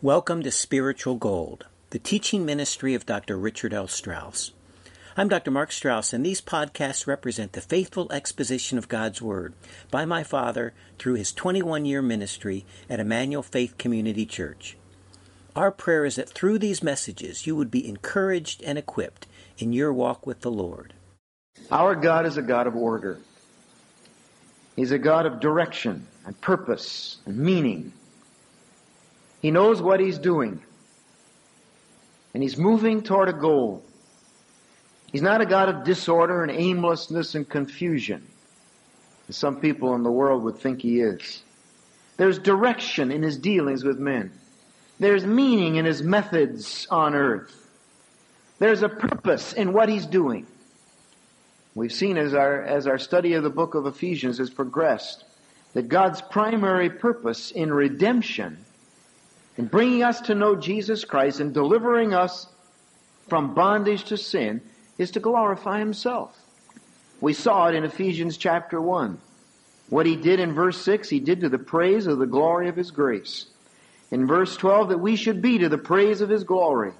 Welcome to Spiritual Gold, the teaching ministry of Dr. Richard L. Strauss. I'm Dr. Mark Strauss, and these podcasts represent the faithful exposition of God's Word by my father through his 21 year ministry at Emmanuel Faith Community Church. Our prayer is that through these messages you would be encouraged and equipped in your walk with the Lord. Our God is a God of order. He's a God of direction and purpose and meaning. He knows what he's doing. And he's moving toward a goal. He's not a God of disorder and aimlessness and confusion, as some people in the world would think he is. There's direction in his dealings with men. There's meaning in his methods on earth. There's a purpose in what he's doing. We've seen as our, as our study of the book of Ephesians has progressed that God's primary purpose in redemption in bringing us to know Jesus Christ and delivering us from bondage to sin is to glorify Himself. We saw it in Ephesians chapter 1. What He did in verse 6, He did to the praise of the glory of His grace. In verse 12, that we should be to the praise of His glory.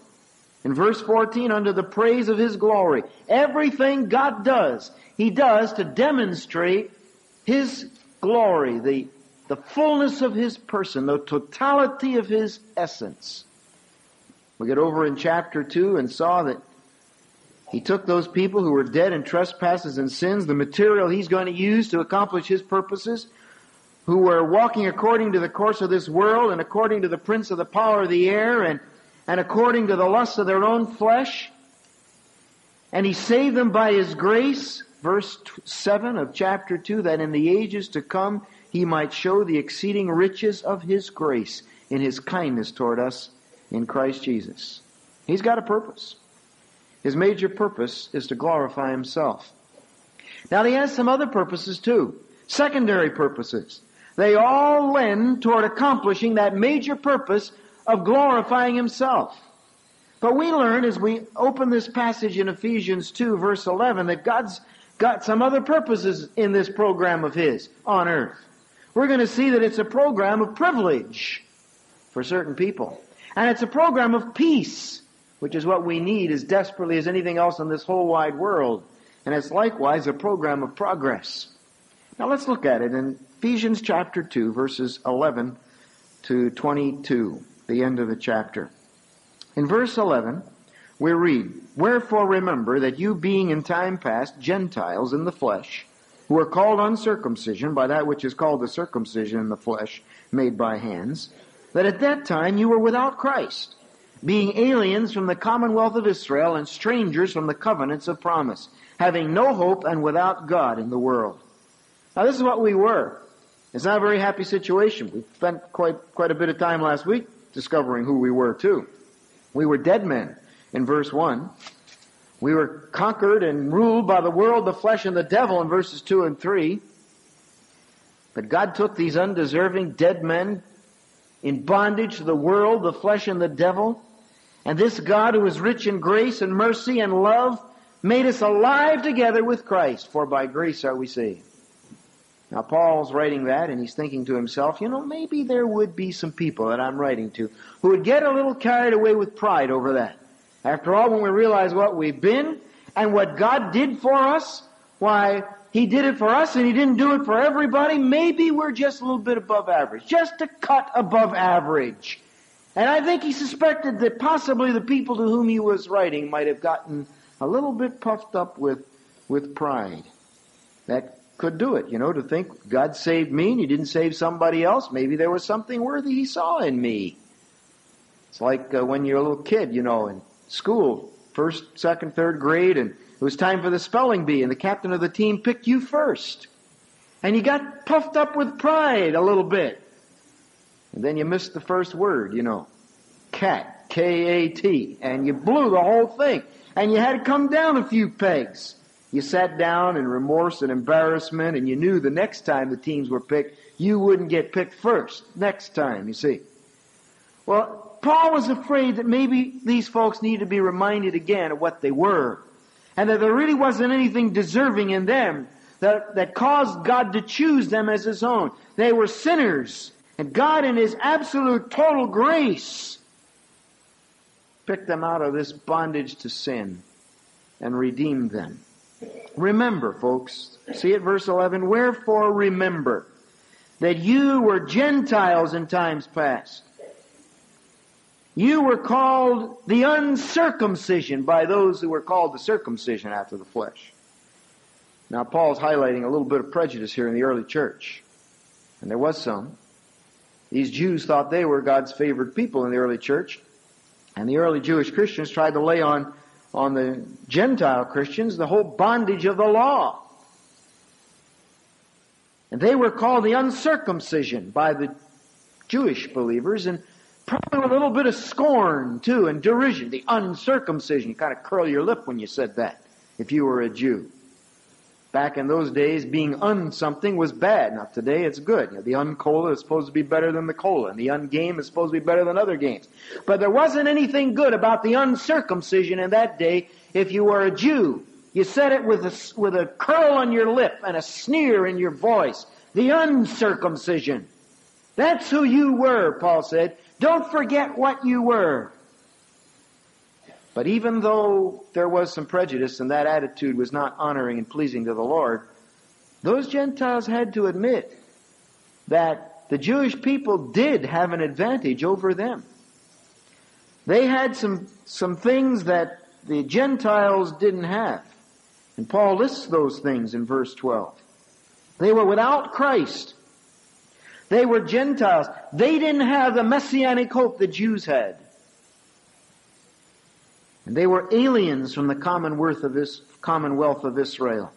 In verse 14, under the praise of His glory. Everything God does, He does to demonstrate His glory, the the fullness of his person, the totality of his essence. We get over in chapter 2 and saw that he took those people who were dead in trespasses and sins, the material he's going to use to accomplish his purposes, who were walking according to the course of this world and according to the prince of the power of the air and, and according to the lusts of their own flesh. And he saved them by his grace, verse 7 of chapter 2, that in the ages to come he might show the exceeding riches of his grace in his kindness toward us in Christ Jesus. He's got a purpose. His major purpose is to glorify himself. Now he has some other purposes too. Secondary purposes. They all lend toward accomplishing that major purpose of glorifying himself. But we learn as we open this passage in Ephesians 2 verse 11 that God's got some other purposes in this program of His on earth we're going to see that it's a program of privilege for certain people. And it's a program of peace, which is what we need as desperately as anything else in this whole wide world. And it's likewise a program of progress. Now let's look at it in Ephesians chapter 2, verses 11 to 22, the end of the chapter. In verse 11, we read, Wherefore remember that you being in time past Gentiles in the flesh, who are called uncircumcision by that which is called the circumcision in the flesh made by hands, that at that time you were without Christ, being aliens from the commonwealth of Israel and strangers from the covenants of promise, having no hope and without God in the world. Now this is what we were. It's not a very happy situation. We spent quite, quite a bit of time last week discovering who we were too. We were dead men in verse 1. We were conquered and ruled by the world, the flesh, and the devil in verses 2 and 3. But God took these undeserving dead men in bondage to the world, the flesh, and the devil. And this God who is rich in grace and mercy and love made us alive together with Christ, for by grace are we saved. Now Paul's writing that and he's thinking to himself, you know, maybe there would be some people that I'm writing to who would get a little carried away with pride over that. After all, when we realize what we've been and what God did for us, why, He did it for us and He didn't do it for everybody, maybe we're just a little bit above average. Just a cut above average. And I think he suspected that possibly the people to whom he was writing might have gotten a little bit puffed up with, with pride. That could do it, you know, to think God saved me and he didn't save somebody else. Maybe there was something worthy he saw in me. It's like uh, when you're a little kid, you know, and school, first, second, third grade, and it was time for the spelling bee, and the captain of the team picked you first. And you got puffed up with pride a little bit. And then you missed the first word, you know. Cat, K-A-T. And you blew the whole thing. And you had to come down a few pegs. You sat down in remorse and embarrassment, and you knew the next time the teams were picked, you wouldn't get picked first. Next time, you see. Well, Paul was afraid that maybe these folks needed to be reminded again of what they were. And that there really wasn't anything deserving in them that, that caused God to choose them as His own. They were sinners. And God in His absolute total grace picked them out of this bondage to sin and redeemed them. Remember, folks, see at verse 11, wherefore remember that you were Gentiles in times past. You were called the uncircumcision by those who were called the circumcision after the flesh. Now Paul's highlighting a little bit of prejudice here in the early church. And there was some. These Jews thought they were God's favored people in the early church. And the early Jewish Christians tried to lay on, on the Gentile Christians the whole bondage of the law. And they were called the uncircumcision by the Jewish believers and probably with a little bit of scorn too and derision. The uncircumcision. You kind of curl your lip when you said that if you were a Jew. Back in those days, being un something was bad. Now today it's good. You know, the uncola is supposed to be better than the cola, and the ungame is supposed to be better than other games. But there wasn't anything good about the uncircumcision in that day if you were a Jew. You said it with a, with a curl on your lip and a sneer in your voice. The uncircumcision. That's who you were, Paul said. Don't forget what you were. But even though there was some prejudice and that attitude was not honoring and pleasing to the Lord, those Gentiles had to admit that the Jewish people did have an advantage over them. They had some, some things that the Gentiles didn't have. And Paul lists those things in verse 12. They were without Christ. They were Gentiles. They didn't have the messianic hope the Jews had. And they were aliens from the commonwealth of, this, commonwealth of Israel.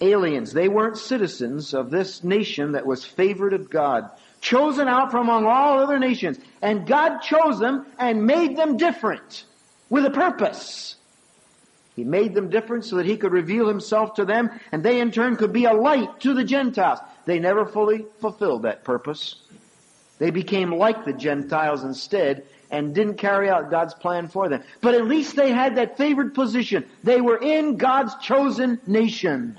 Aliens. They weren't citizens of this nation that was favored of God. Chosen out from among all other nations. And God chose them and made them different. With a purpose. He made them different so that he could reveal himself to them and they in turn could be a light to the Gentiles. They never fully fulfilled that purpose. They became like the Gentiles instead and didn't carry out God's plan for them. But at least they had that favored position. They were in God's chosen nation.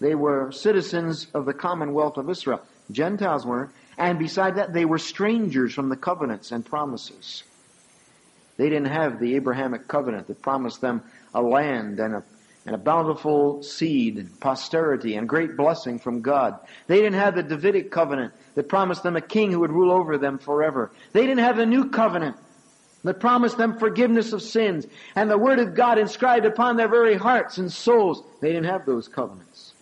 They were citizens of the commonwealth of Israel. Gentiles weren't. And beside that, they were strangers from the covenants and promises. They didn't have the Abrahamic covenant that promised them a land and a, and a bountiful seed posterity and great blessing from God. They didn't have the Davidic covenant that promised them a king who would rule over them forever. They didn't have the new covenant that promised them forgiveness of sins and the word of God inscribed upon their very hearts and souls. They didn't have those covenants.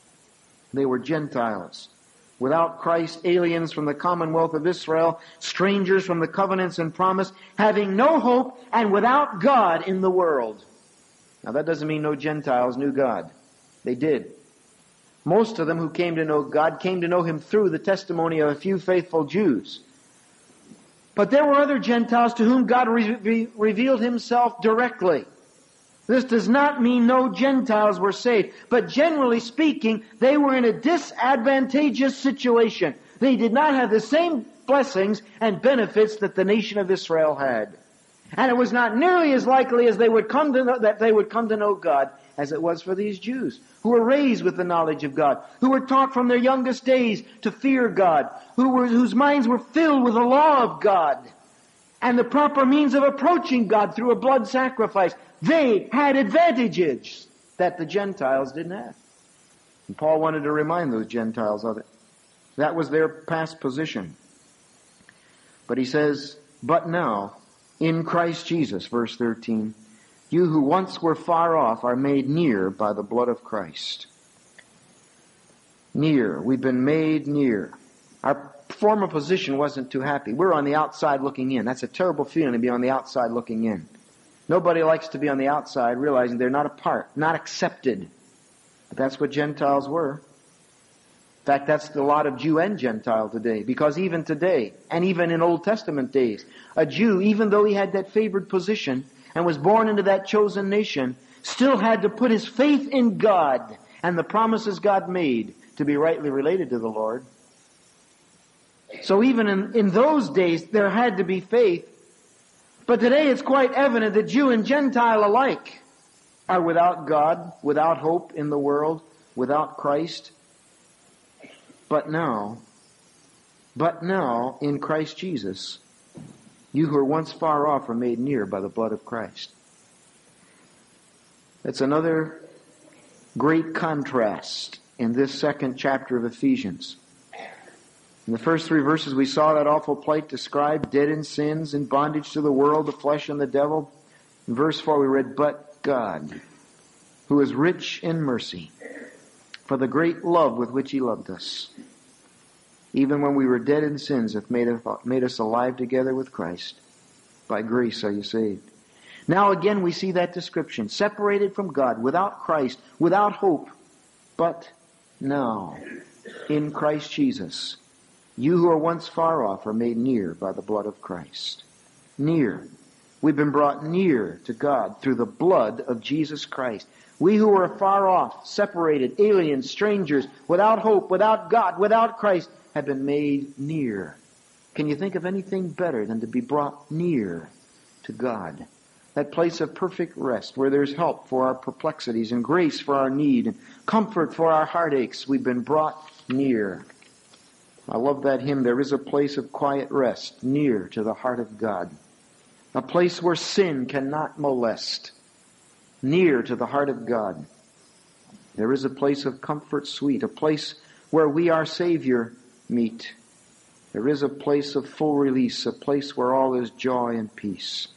They were Gentiles. Without Christ, aliens from the commonwealth of Israel, strangers from the covenants and promise, having no hope and without God in the world. Now that doesn't mean no Gentiles knew God. They did. Most of them who came to know God came to know Him through the testimony of a few faithful Jews. But there were other Gentiles to whom God re- revealed Himself directly. This does not mean no Gentiles were saved, but generally speaking, they were in a disadvantageous situation. They did not have the same blessings and benefits that the nation of Israel had. And it was not nearly as likely as they would come to know, that they would come to know God as it was for these Jews, who were raised with the knowledge of God, who were taught from their youngest days to fear God, who were, whose minds were filled with the law of God, and the proper means of approaching God through a blood sacrifice. They had advantages that the Gentiles didn't have. And Paul wanted to remind those Gentiles of it. That was their past position. But he says, but now, in Christ Jesus, verse 13, you who once were far off are made near by the blood of Christ. Near. We've been made near. Our former position wasn't too happy. We're on the outside looking in. That's a terrible feeling to be on the outside looking in. Nobody likes to be on the outside realizing they're not a part, not accepted. But that's what Gentiles were. Fact, that's the lot of Jew and Gentile today. Because even today, and even in Old Testament days, a Jew, even though he had that favored position, and was born into that chosen nation still had to put his faith in God and the promises God made to be rightly related to the Lord. So even in, in those days, there had to be faith. But today it's quite evident that Jew and Gentile alike are without God, without hope in the world, without Christ. But now, But now, in Christ Jesus, you who were once far off are made near by the blood of Christ. That's another great contrast in this second chapter of Ephesians. In the first three verses, we saw that awful plight described, dead in sins, in bondage to the world, the flesh, and the devil. In verse 4, we read, But God, who is rich in mercy, for the great love with which He loved us, even when we were dead in sins, hath made us, alive together with Christ. By grace are you saved. Now again we see that description, separated from God, without Christ, without hope. But now, in Christ Jesus, you who are once far off are made near by the blood of Christ. Near. We've been brought near to God through the blood of Jesus Christ. We who were far off, separated, aliens, strangers, without hope, without God, without Christ, have been made near. Can you think of anything better than to be brought near to God? That place of perfect rest where there's help for our perplexities and grace for our need and comfort for our heartaches. We've been brought near. I love that hymn. There is a place of quiet rest near to the heart of God. A place where sin cannot molest. Near to the heart of God. There is a place of comfort sweet. A place where we, our Savior, meet. There is a place of full release. A place where all is joy and peace.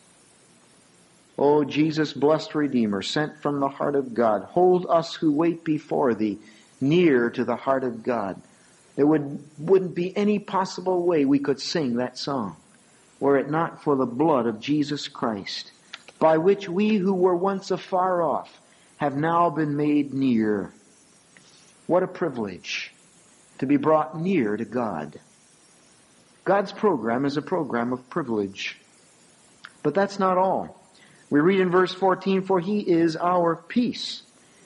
O Jesus, blessed Redeemer, sent from the heart of God, hold us who wait before thee near to the heart of God. There would, wouldn't be any possible way we could sing that song were it not for the blood of Jesus Christ, by which we who were once afar off have now been made near. What a privilege to be brought near to God. God's program is a program of privilege. But that's not all. We read in verse 14, for he is our peace.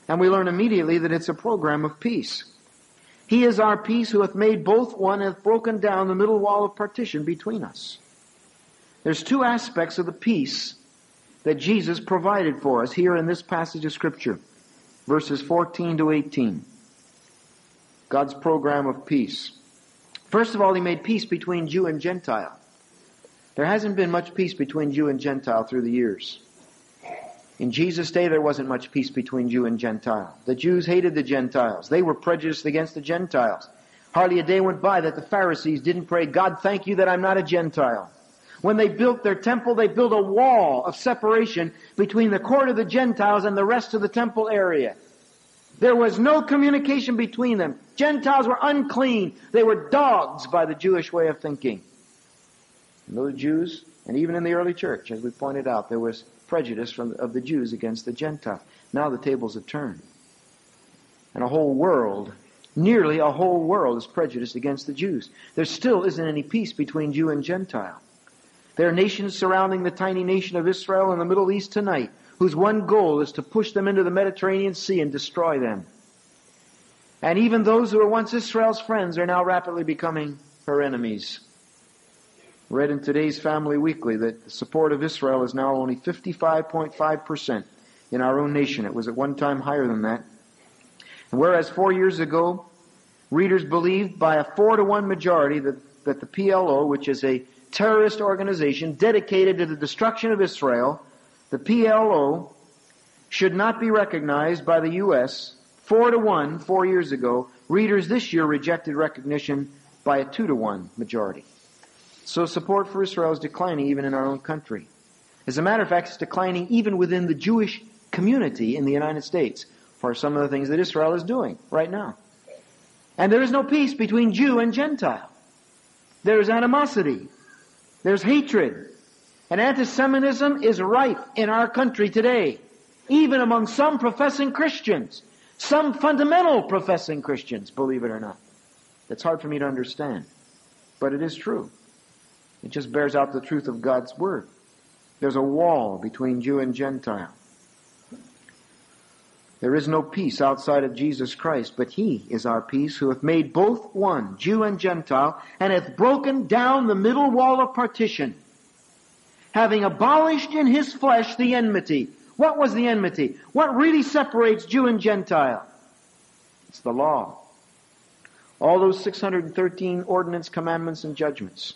And we learn immediately that it's a program of peace. He is our peace who hath made both one and hath broken down the middle wall of partition between us. There's two aspects of the peace that Jesus provided for us here in this passage of scripture. Verses 14 to 18. God's program of peace. First of all, He made peace between Jew and Gentile. There hasn't been much peace between Jew and Gentile through the years. In Jesus' day, there wasn't much peace between Jew and Gentile. The Jews hated the Gentiles. They were prejudiced against the Gentiles. Hardly a day went by that the Pharisees didn't pray, God, thank you that I'm not a Gentile. When they built their temple, they built a wall of separation between the court of the Gentiles and the rest of the temple area. There was no communication between them. Gentiles were unclean. They were dogs by the Jewish way of thinking. And those Jews, and even in the early church, as we pointed out, there was prejudice from, of the Jews against the Gentiles. Now the tables have turned. And a whole world, nearly a whole world is prejudiced against the Jews. There still isn't any peace between Jew and Gentile. There are nations surrounding the tiny nation of Israel in the Middle East tonight whose one goal is to push them into the Mediterranean Sea and destroy them. And even those who were once Israel's friends are now rapidly becoming her enemies. Read in today's Family Weekly that the support of Israel is now only 55.5% in our own nation. It was at one time higher than that. And whereas four years ago, readers believed by a four to one majority that, that the PLO, which is a terrorist organization dedicated to the destruction of Israel, the PLO should not be recognized by the U.S. Four to one, four years ago, readers this year rejected recognition by a two to one majority. So support for Israel is declining even in our own country. As a matter of fact, it's declining even within the Jewish community in the United States for some of the things that Israel is doing right now. And there is no peace between Jew and Gentile. There is animosity. There's hatred. And anti-Semitism is rife in our country today, even among some professing Christians, some fundamental professing Christians, believe it or not. That's hard for me to understand, but it is true. It just bears out the truth of God's Word. There's a wall between Jew and Gentile. There is no peace outside of Jesus Christ, but He is our peace, who hath made both one, Jew and Gentile, and hath broken down the middle wall of partition, having abolished in His flesh the enmity. What was the enmity? What really separates Jew and Gentile? It's the law. All those 613 ordinance, commandments, and judgments.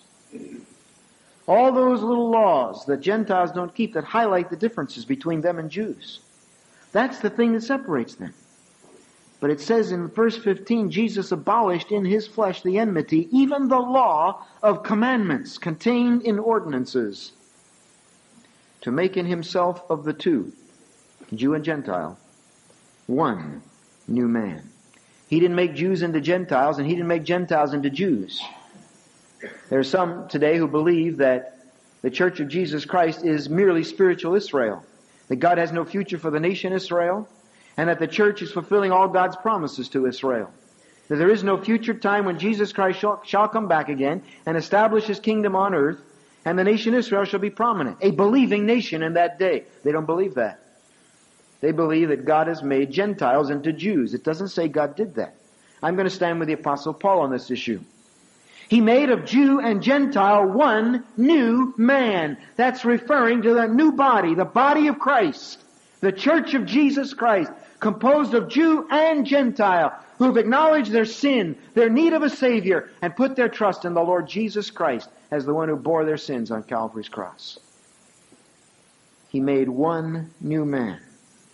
All those little laws that Gentiles don't keep that highlight the differences between them and Jews. That's the thing that separates them. But it says in verse 15, Jesus abolished in his flesh the enmity, even the law of commandments contained in ordinances, to make in himself of the two, Jew and Gentile, one new man. He didn't make Jews into Gentiles, and he didn't make Gentiles into Jews. There are some today who believe that the Church of Jesus Christ is merely spiritual Israel, that God has no future for the nation Israel, and that the church is fulfilling all God's promises to Israel. That there is no future time when Jesus Christ shall, shall come back again and establish his kingdom on earth, and the nation Israel shall be prominent. A believing nation in that day. They don't believe that. They believe that God has made Gentiles into Jews. It doesn't say God did that. I'm going to stand with the Apostle Paul on this issue. He made of Jew and Gentile one new man. That's referring to the new body, the body of Christ, the church of Jesus Christ composed of Jew and Gentile, who have acknowledged their sin, their need of a Savior, and put their trust in the Lord Jesus Christ as the one who bore their sins on Calvary's cross. He made one new man.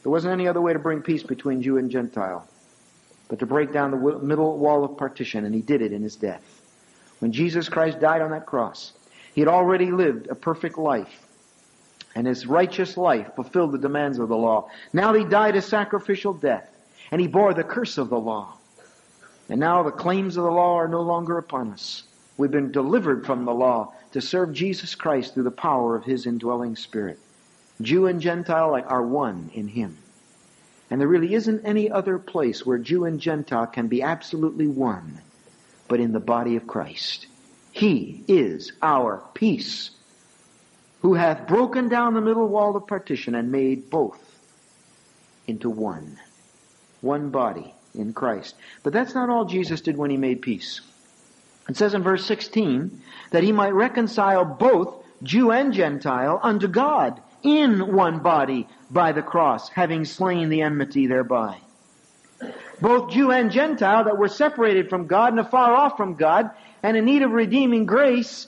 There wasn't any other way to bring peace between Jew and Gentile but to break down the middle wall of partition, and he did it in his death. When Jesus Christ died on that cross, he had already lived a perfect life and his righteous life fulfilled the demands of the law. Now he died a sacrificial death, and he bore the curse of the law. And now the claims of the law are no longer upon us. We've been delivered from the law to serve Jesus Christ through the power of his indwelling spirit. Jew and Gentile are one in him. And there really isn't any other place where Jew and Gentile can be absolutely one but in the body of Christ. He is our peace who hath broken down the middle wall of partition and made both into one. One body in Christ. But that's not all Jesus did when he made peace. It says in verse 16 that he might reconcile both Jew and Gentile unto God in one body by the cross, having slain the enmity thereby. Both Jew and Gentile that were separated from God and afar off from God and in need of redeeming grace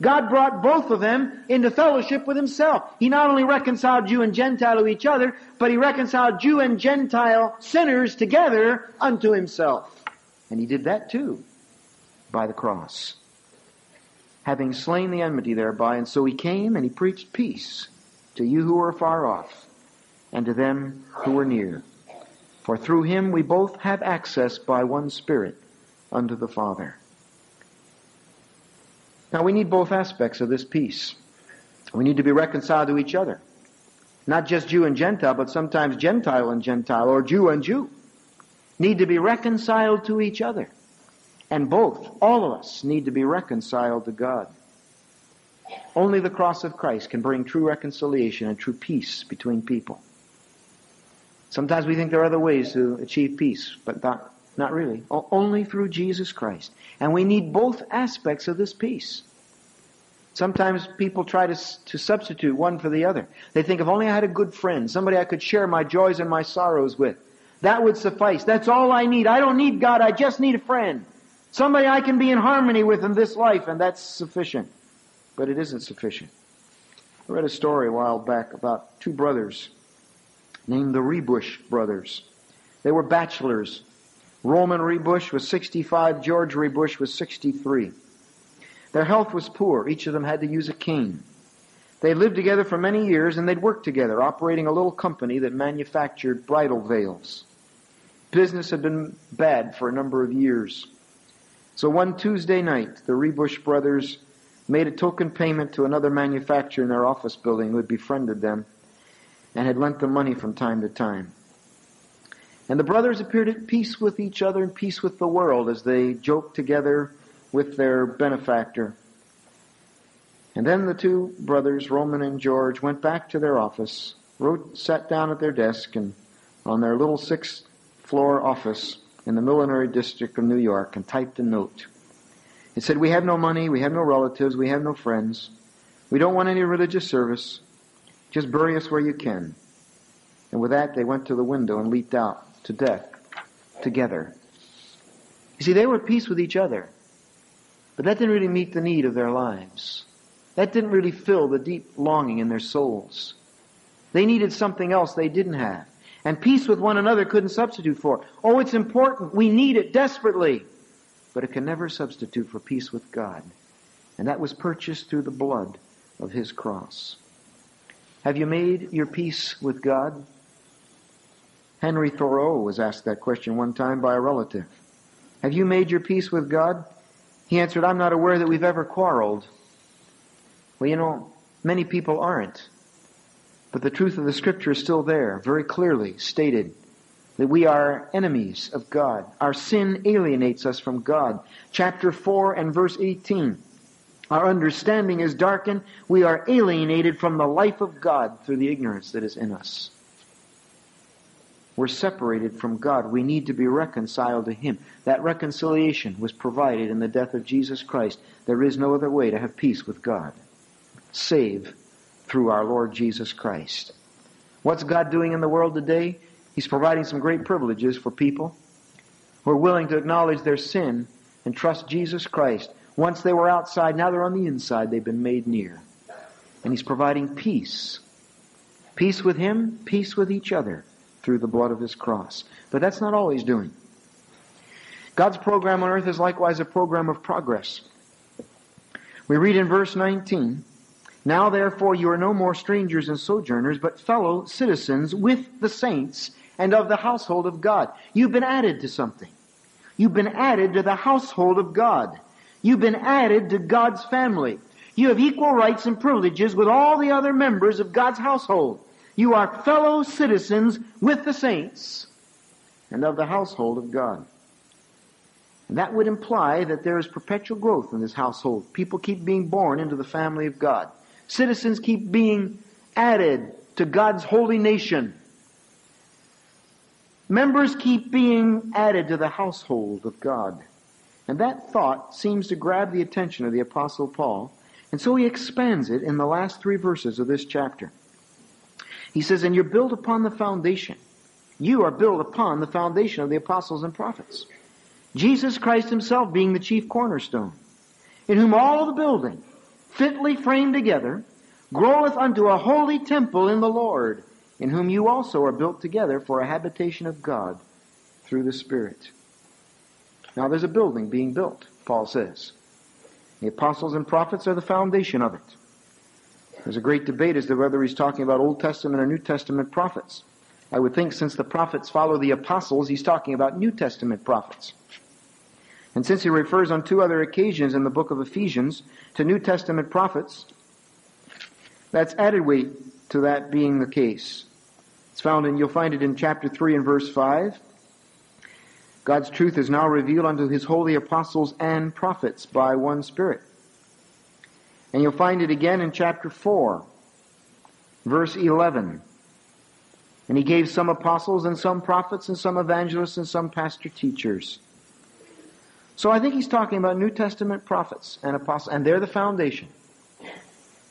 God brought both of them into fellowship with himself. He not only reconciled Jew and Gentile to each other, but he reconciled Jew and Gentile sinners together unto himself. And he did that too by the cross. Having slain the enmity thereby, and so he came and he preached peace to you who were far off and to them who were near. For through him we both have access by one Spirit unto the Father. Now we need both aspects of this peace. We need to be reconciled to each other. Not just Jew and Gentile, but sometimes Gentile and Gentile, or Jew and Jew. Need to be reconciled to each other. And both, all of us, need to be reconciled to God. Only the cross of Christ can bring true reconciliation and true peace between people. Sometimes we think there are other ways to achieve peace, but not, not really. Only through Jesus Christ. And we need both aspects of this peace. Sometimes people try to, to substitute one for the other. They think if only I had a good friend, somebody I could share my joys and my sorrows with, that would suffice. That's all I need. I don't need God. I just need a friend. Somebody I can be in harmony with in this life, and that's sufficient. But it isn't sufficient. I read a story a while back about two brothers named the Rebush brothers. They were bachelors Roman Rebush was 65, George Rebush was 63. Their health was poor. Each of them had to use a cane. They lived together for many years and they'd worked together, operating a little company that manufactured bridal veils. Business had been bad for a number of years. So one Tuesday night, the Rebush brothers made a token payment to another manufacturer in their office building who had befriended them and had lent them money from time to time. And the brothers appeared at peace with each other and peace with the world as they joked together with their benefactor. And then the two brothers, Roman and George, went back to their office, wrote, sat down at their desk and on their little sixth floor office in the millinery district of New York and typed a note. It said, we have no money, we have no relatives, we have no friends. We don't want any religious service. Just bury us where you can. And with that, they went to the window and leaped out to death together. You see, they were at peace with each other. But that didn't really meet the need of their lives. That didn't really fill the deep longing in their souls. They needed something else they didn't have. And peace with one another couldn't substitute for. Oh, it's important. We need it desperately. But it can never substitute for peace with God. And that was purchased through the blood of His cross. Have you made your peace with God? Henry Thoreau was asked that question one time by a relative. Have you made your peace with God? He answered, I'm not aware that we've ever quarreled. Well, you know, many people aren't. But the truth of the scripture is still there, very clearly stated that we are enemies of God. Our sin alienates us from God. Chapter 4 and verse 18. Our understanding is darkened. We are alienated from the life of God through the ignorance that is in us. We're separated from God. We need to be reconciled to Him. That reconciliation was provided in the death of Jesus Christ. There is no other way to have peace with God. Save through our Lord Jesus Christ. What's God doing in the world today? He's providing some great privileges for people who are willing to acknowledge their sin and trust Jesus Christ. Once they were outside, now they're on the inside. They've been made near. And He's providing peace. Peace with Him, peace with each other through the blood of His cross. But that's not all He's doing. God's program on earth is likewise a program of progress. We read in verse 19, now therefore you are no more strangers and sojourners, but fellow citizens with the saints and of the household of God. You've been added to something. You've been added to the household of God. You've been added to God's family. You have equal rights and privileges with all the other members of God's household. You are fellow citizens with the saints and of the household of God. And that would imply that there is perpetual growth in this household. People keep being born into the family of God. Citizens keep being added to God's holy nation. Members keep being added to the household of God. And that thought seems to grab the attention of the Apostle Paul. And so he expands it in the last three verses of this chapter. He says, And you're built upon the foundation. You are built upon the foundation of the apostles and prophets. Jesus Christ himself being the chief cornerstone, in whom all the building fitly framed together, groweth unto a holy temple in the Lord, in whom you also are built together for a habitation of God through the Spirit. Now there's a building being built, Paul says. The apostles and prophets are the foundation of it. There's a great debate as to whether he's talking about Old Testament or New Testament prophets. I would think since the prophets follow the apostles, he's talking about New Testament prophets. And since he refers on two other occasions in the book of Ephesians to New Testament prophets, that's added weight to that being the case. It's found in, you'll find it in chapter 3 and verse 5. God's truth is now revealed unto his holy apostles and prophets by one Spirit. And you'll find it again in chapter 4, verse 11. And he gave some apostles and some prophets and some evangelists and some pastor teachers so I think he's talking about New Testament prophets and apostles, and they're the foundation.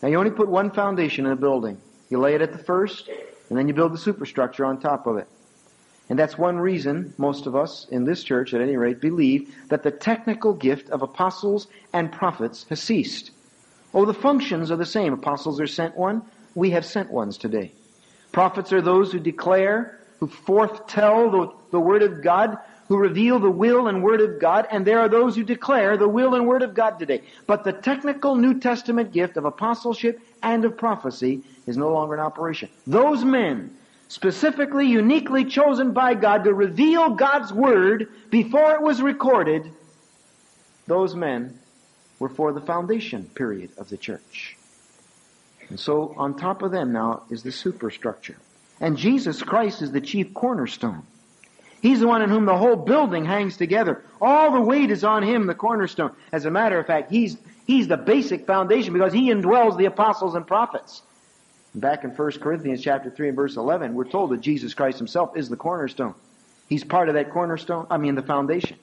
Now you only put one foundation in a building. You lay it at the first, and then you build the superstructure on top of it. And that's one reason most of us in this church, at any rate, believe that the technical gift of apostles and prophets has ceased. Oh, the functions are the same. Apostles are sent one. We have sent ones today. Prophets are those who declare, who forthtell the, the word of God, who reveal the will and word of God, and there are those who declare the will and word of God today. But the technical New Testament gift of apostleship and of prophecy is no longer in operation. Those men, specifically, uniquely chosen by God to reveal God's word before it was recorded, those men were for the foundation period of the church. And so on top of them now is the superstructure. And Jesus Christ is the chief cornerstone. He's the one in whom the whole building hangs together. All the weight is on him, the cornerstone. As a matter of fact, he's, he's the basic foundation because he indwells the apostles and prophets. Back in 1 Corinthians chapter 3 and verse 11, we're told that Jesus Christ himself is the cornerstone. He's part of that cornerstone, I mean the foundation.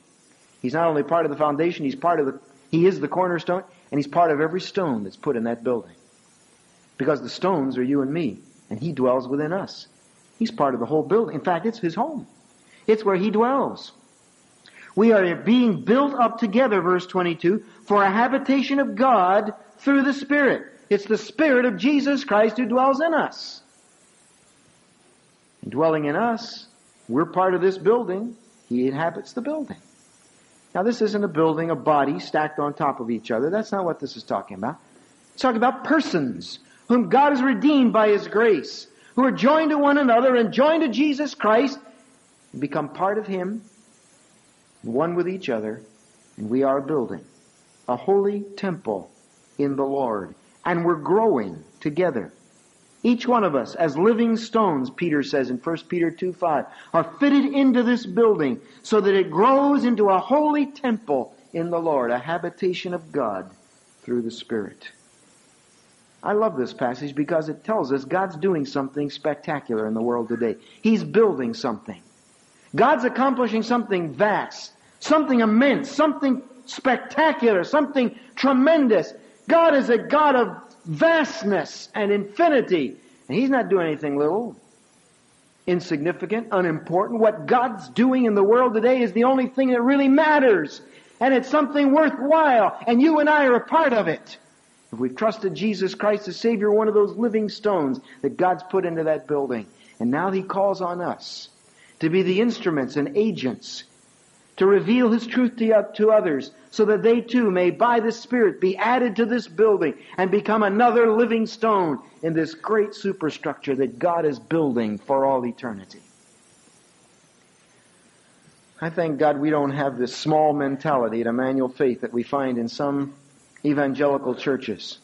He's not only part of the foundation, he's part of the, he is the cornerstone, and he's part of every stone that's put in that building. Because the stones are you and me, and he dwells within us. He's part of the whole building. In fact, it's his home. It's where He dwells. We are being built up together, verse 22, for a habitation of God through the Spirit. It's the Spirit of Jesus Christ who dwells in us. And dwelling in us, we're part of this building. He inhabits the building. Now this isn't a building, a body stacked on top of each other. That's not what this is talking about. It's talking about persons whom God has redeemed by His grace, who are joined to one another and joined to Jesus Christ, and become part of Him, one with each other, and we are a building, a holy temple in the Lord. And we're growing together. Each one of us, as living stones, Peter says in 1 Peter 2 5, are fitted into this building so that it grows into a holy temple in the Lord, a habitation of God through the Spirit. I love this passage because it tells us God's doing something spectacular in the world today. He's building something. God's accomplishing something vast, something immense, something spectacular, something tremendous. God is a God of vastness and infinity. And He's not doing anything little, insignificant, unimportant. What God's doing in the world today is the only thing that really matters. And it's something worthwhile. And you and I are a part of it. If we've trusted Jesus Christ as Savior, one of those living stones that God's put into that building. And now He calls on us to be the instruments and agents to reveal His truth to, others so that they too may by the Spirit be added to this building and become another living stone in this great superstructure that God is building for all eternity. I thank God we don't have this small mentality at Emmanuel Faith that we find in some evangelical churches.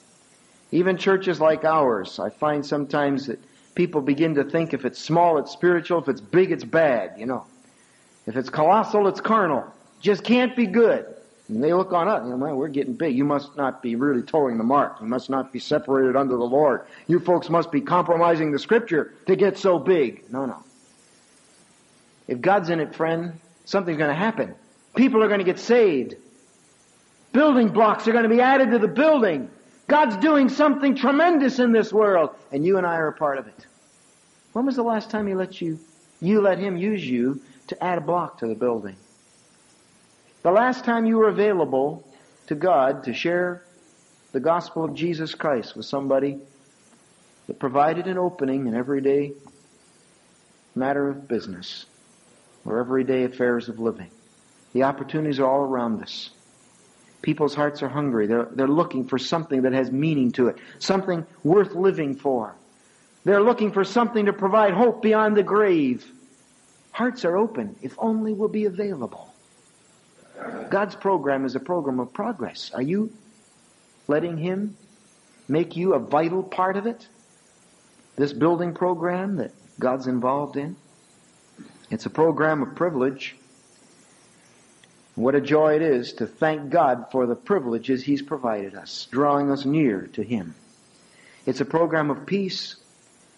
Even churches like ours, I find sometimes that people begin to think if it's small, it's spiritual, if it's big, it's bad, you know. If it's colossal, it's carnal. Just can't be good. And they look on us, you know, man, we're getting big. You must not be really towing the mark. You must not be separated under the Lord. You folks must be compromising the scripture to get so big. No, no. If God's in it, friend, something's going to happen. People are going to get saved. Building blocks are going to be added to the building. God's doing something tremendous in this world, and you and I are a part of it. When was the last time He let you, you let Him use you to add a block to the building? The last time you were available to God to share the gospel of Jesus Christ with somebody that provided an opening in everyday matter of business or everyday affairs of living. The opportunities are all around us. People's hearts are hungry. They're, they're looking for something that has meaning to it, something worth living for. They're looking for something to provide hope beyond the grave. Hearts are open, if only we'll be available. God's program is a program of progress. Are you letting Him make you a vital part of it? This building program that God's involved in? It's a program of privilege. What a joy it is to thank God for the privileges He's provided us, drawing us near to Him. It's a program of peace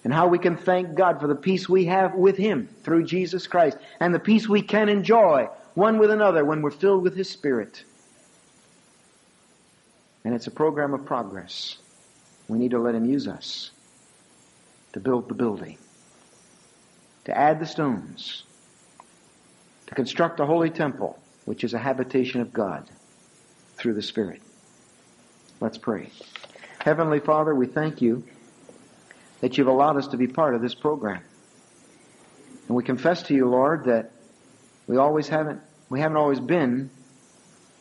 and how we can thank God for the peace we have with Him through Jesus Christ and the peace we can enjoy one with another when we're filled with His Spirit. And it's a program of progress. We need to let Him use us to build the building, to add the stones, to construct a holy temple which is a habitation of God through the Spirit. Let's pray. Heavenly Father, we thank you that you've allowed us to be part of this program. And we confess to you, Lord, that we always haven't, we haven't always been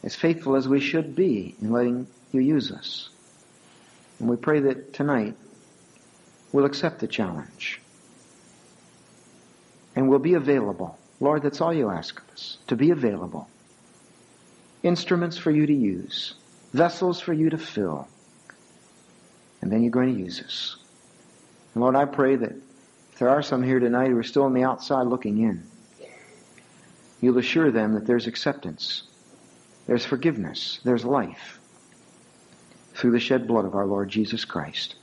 as faithful as we should be in letting you use us. And we pray that tonight we'll accept the challenge and we'll be available. Lord, that's all you ask of us, to be available instruments for you to use, vessels for you to fill. And then you're going to use us. And Lord, I pray that if there are some here tonight who are still on the outside looking in, you'll assure them that there's acceptance, there's forgiveness, there's life through the shed blood of our Lord Jesus Christ.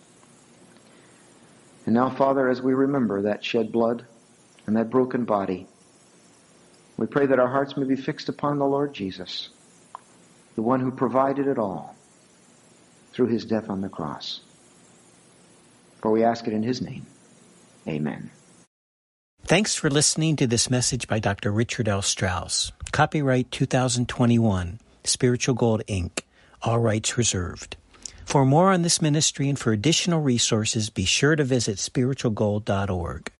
And now, Father, as we remember that shed blood and that broken body, we pray that our hearts may be fixed upon the Lord Jesus the one who provided it all through his death on the cross. For we ask it in his name. Amen. Thanks for listening to this message by Dr. Richard L. Strauss. Copyright 2021, Spiritual Gold Inc., all rights reserved. For more on this ministry and for additional resources, be sure to visit spiritualgold.org.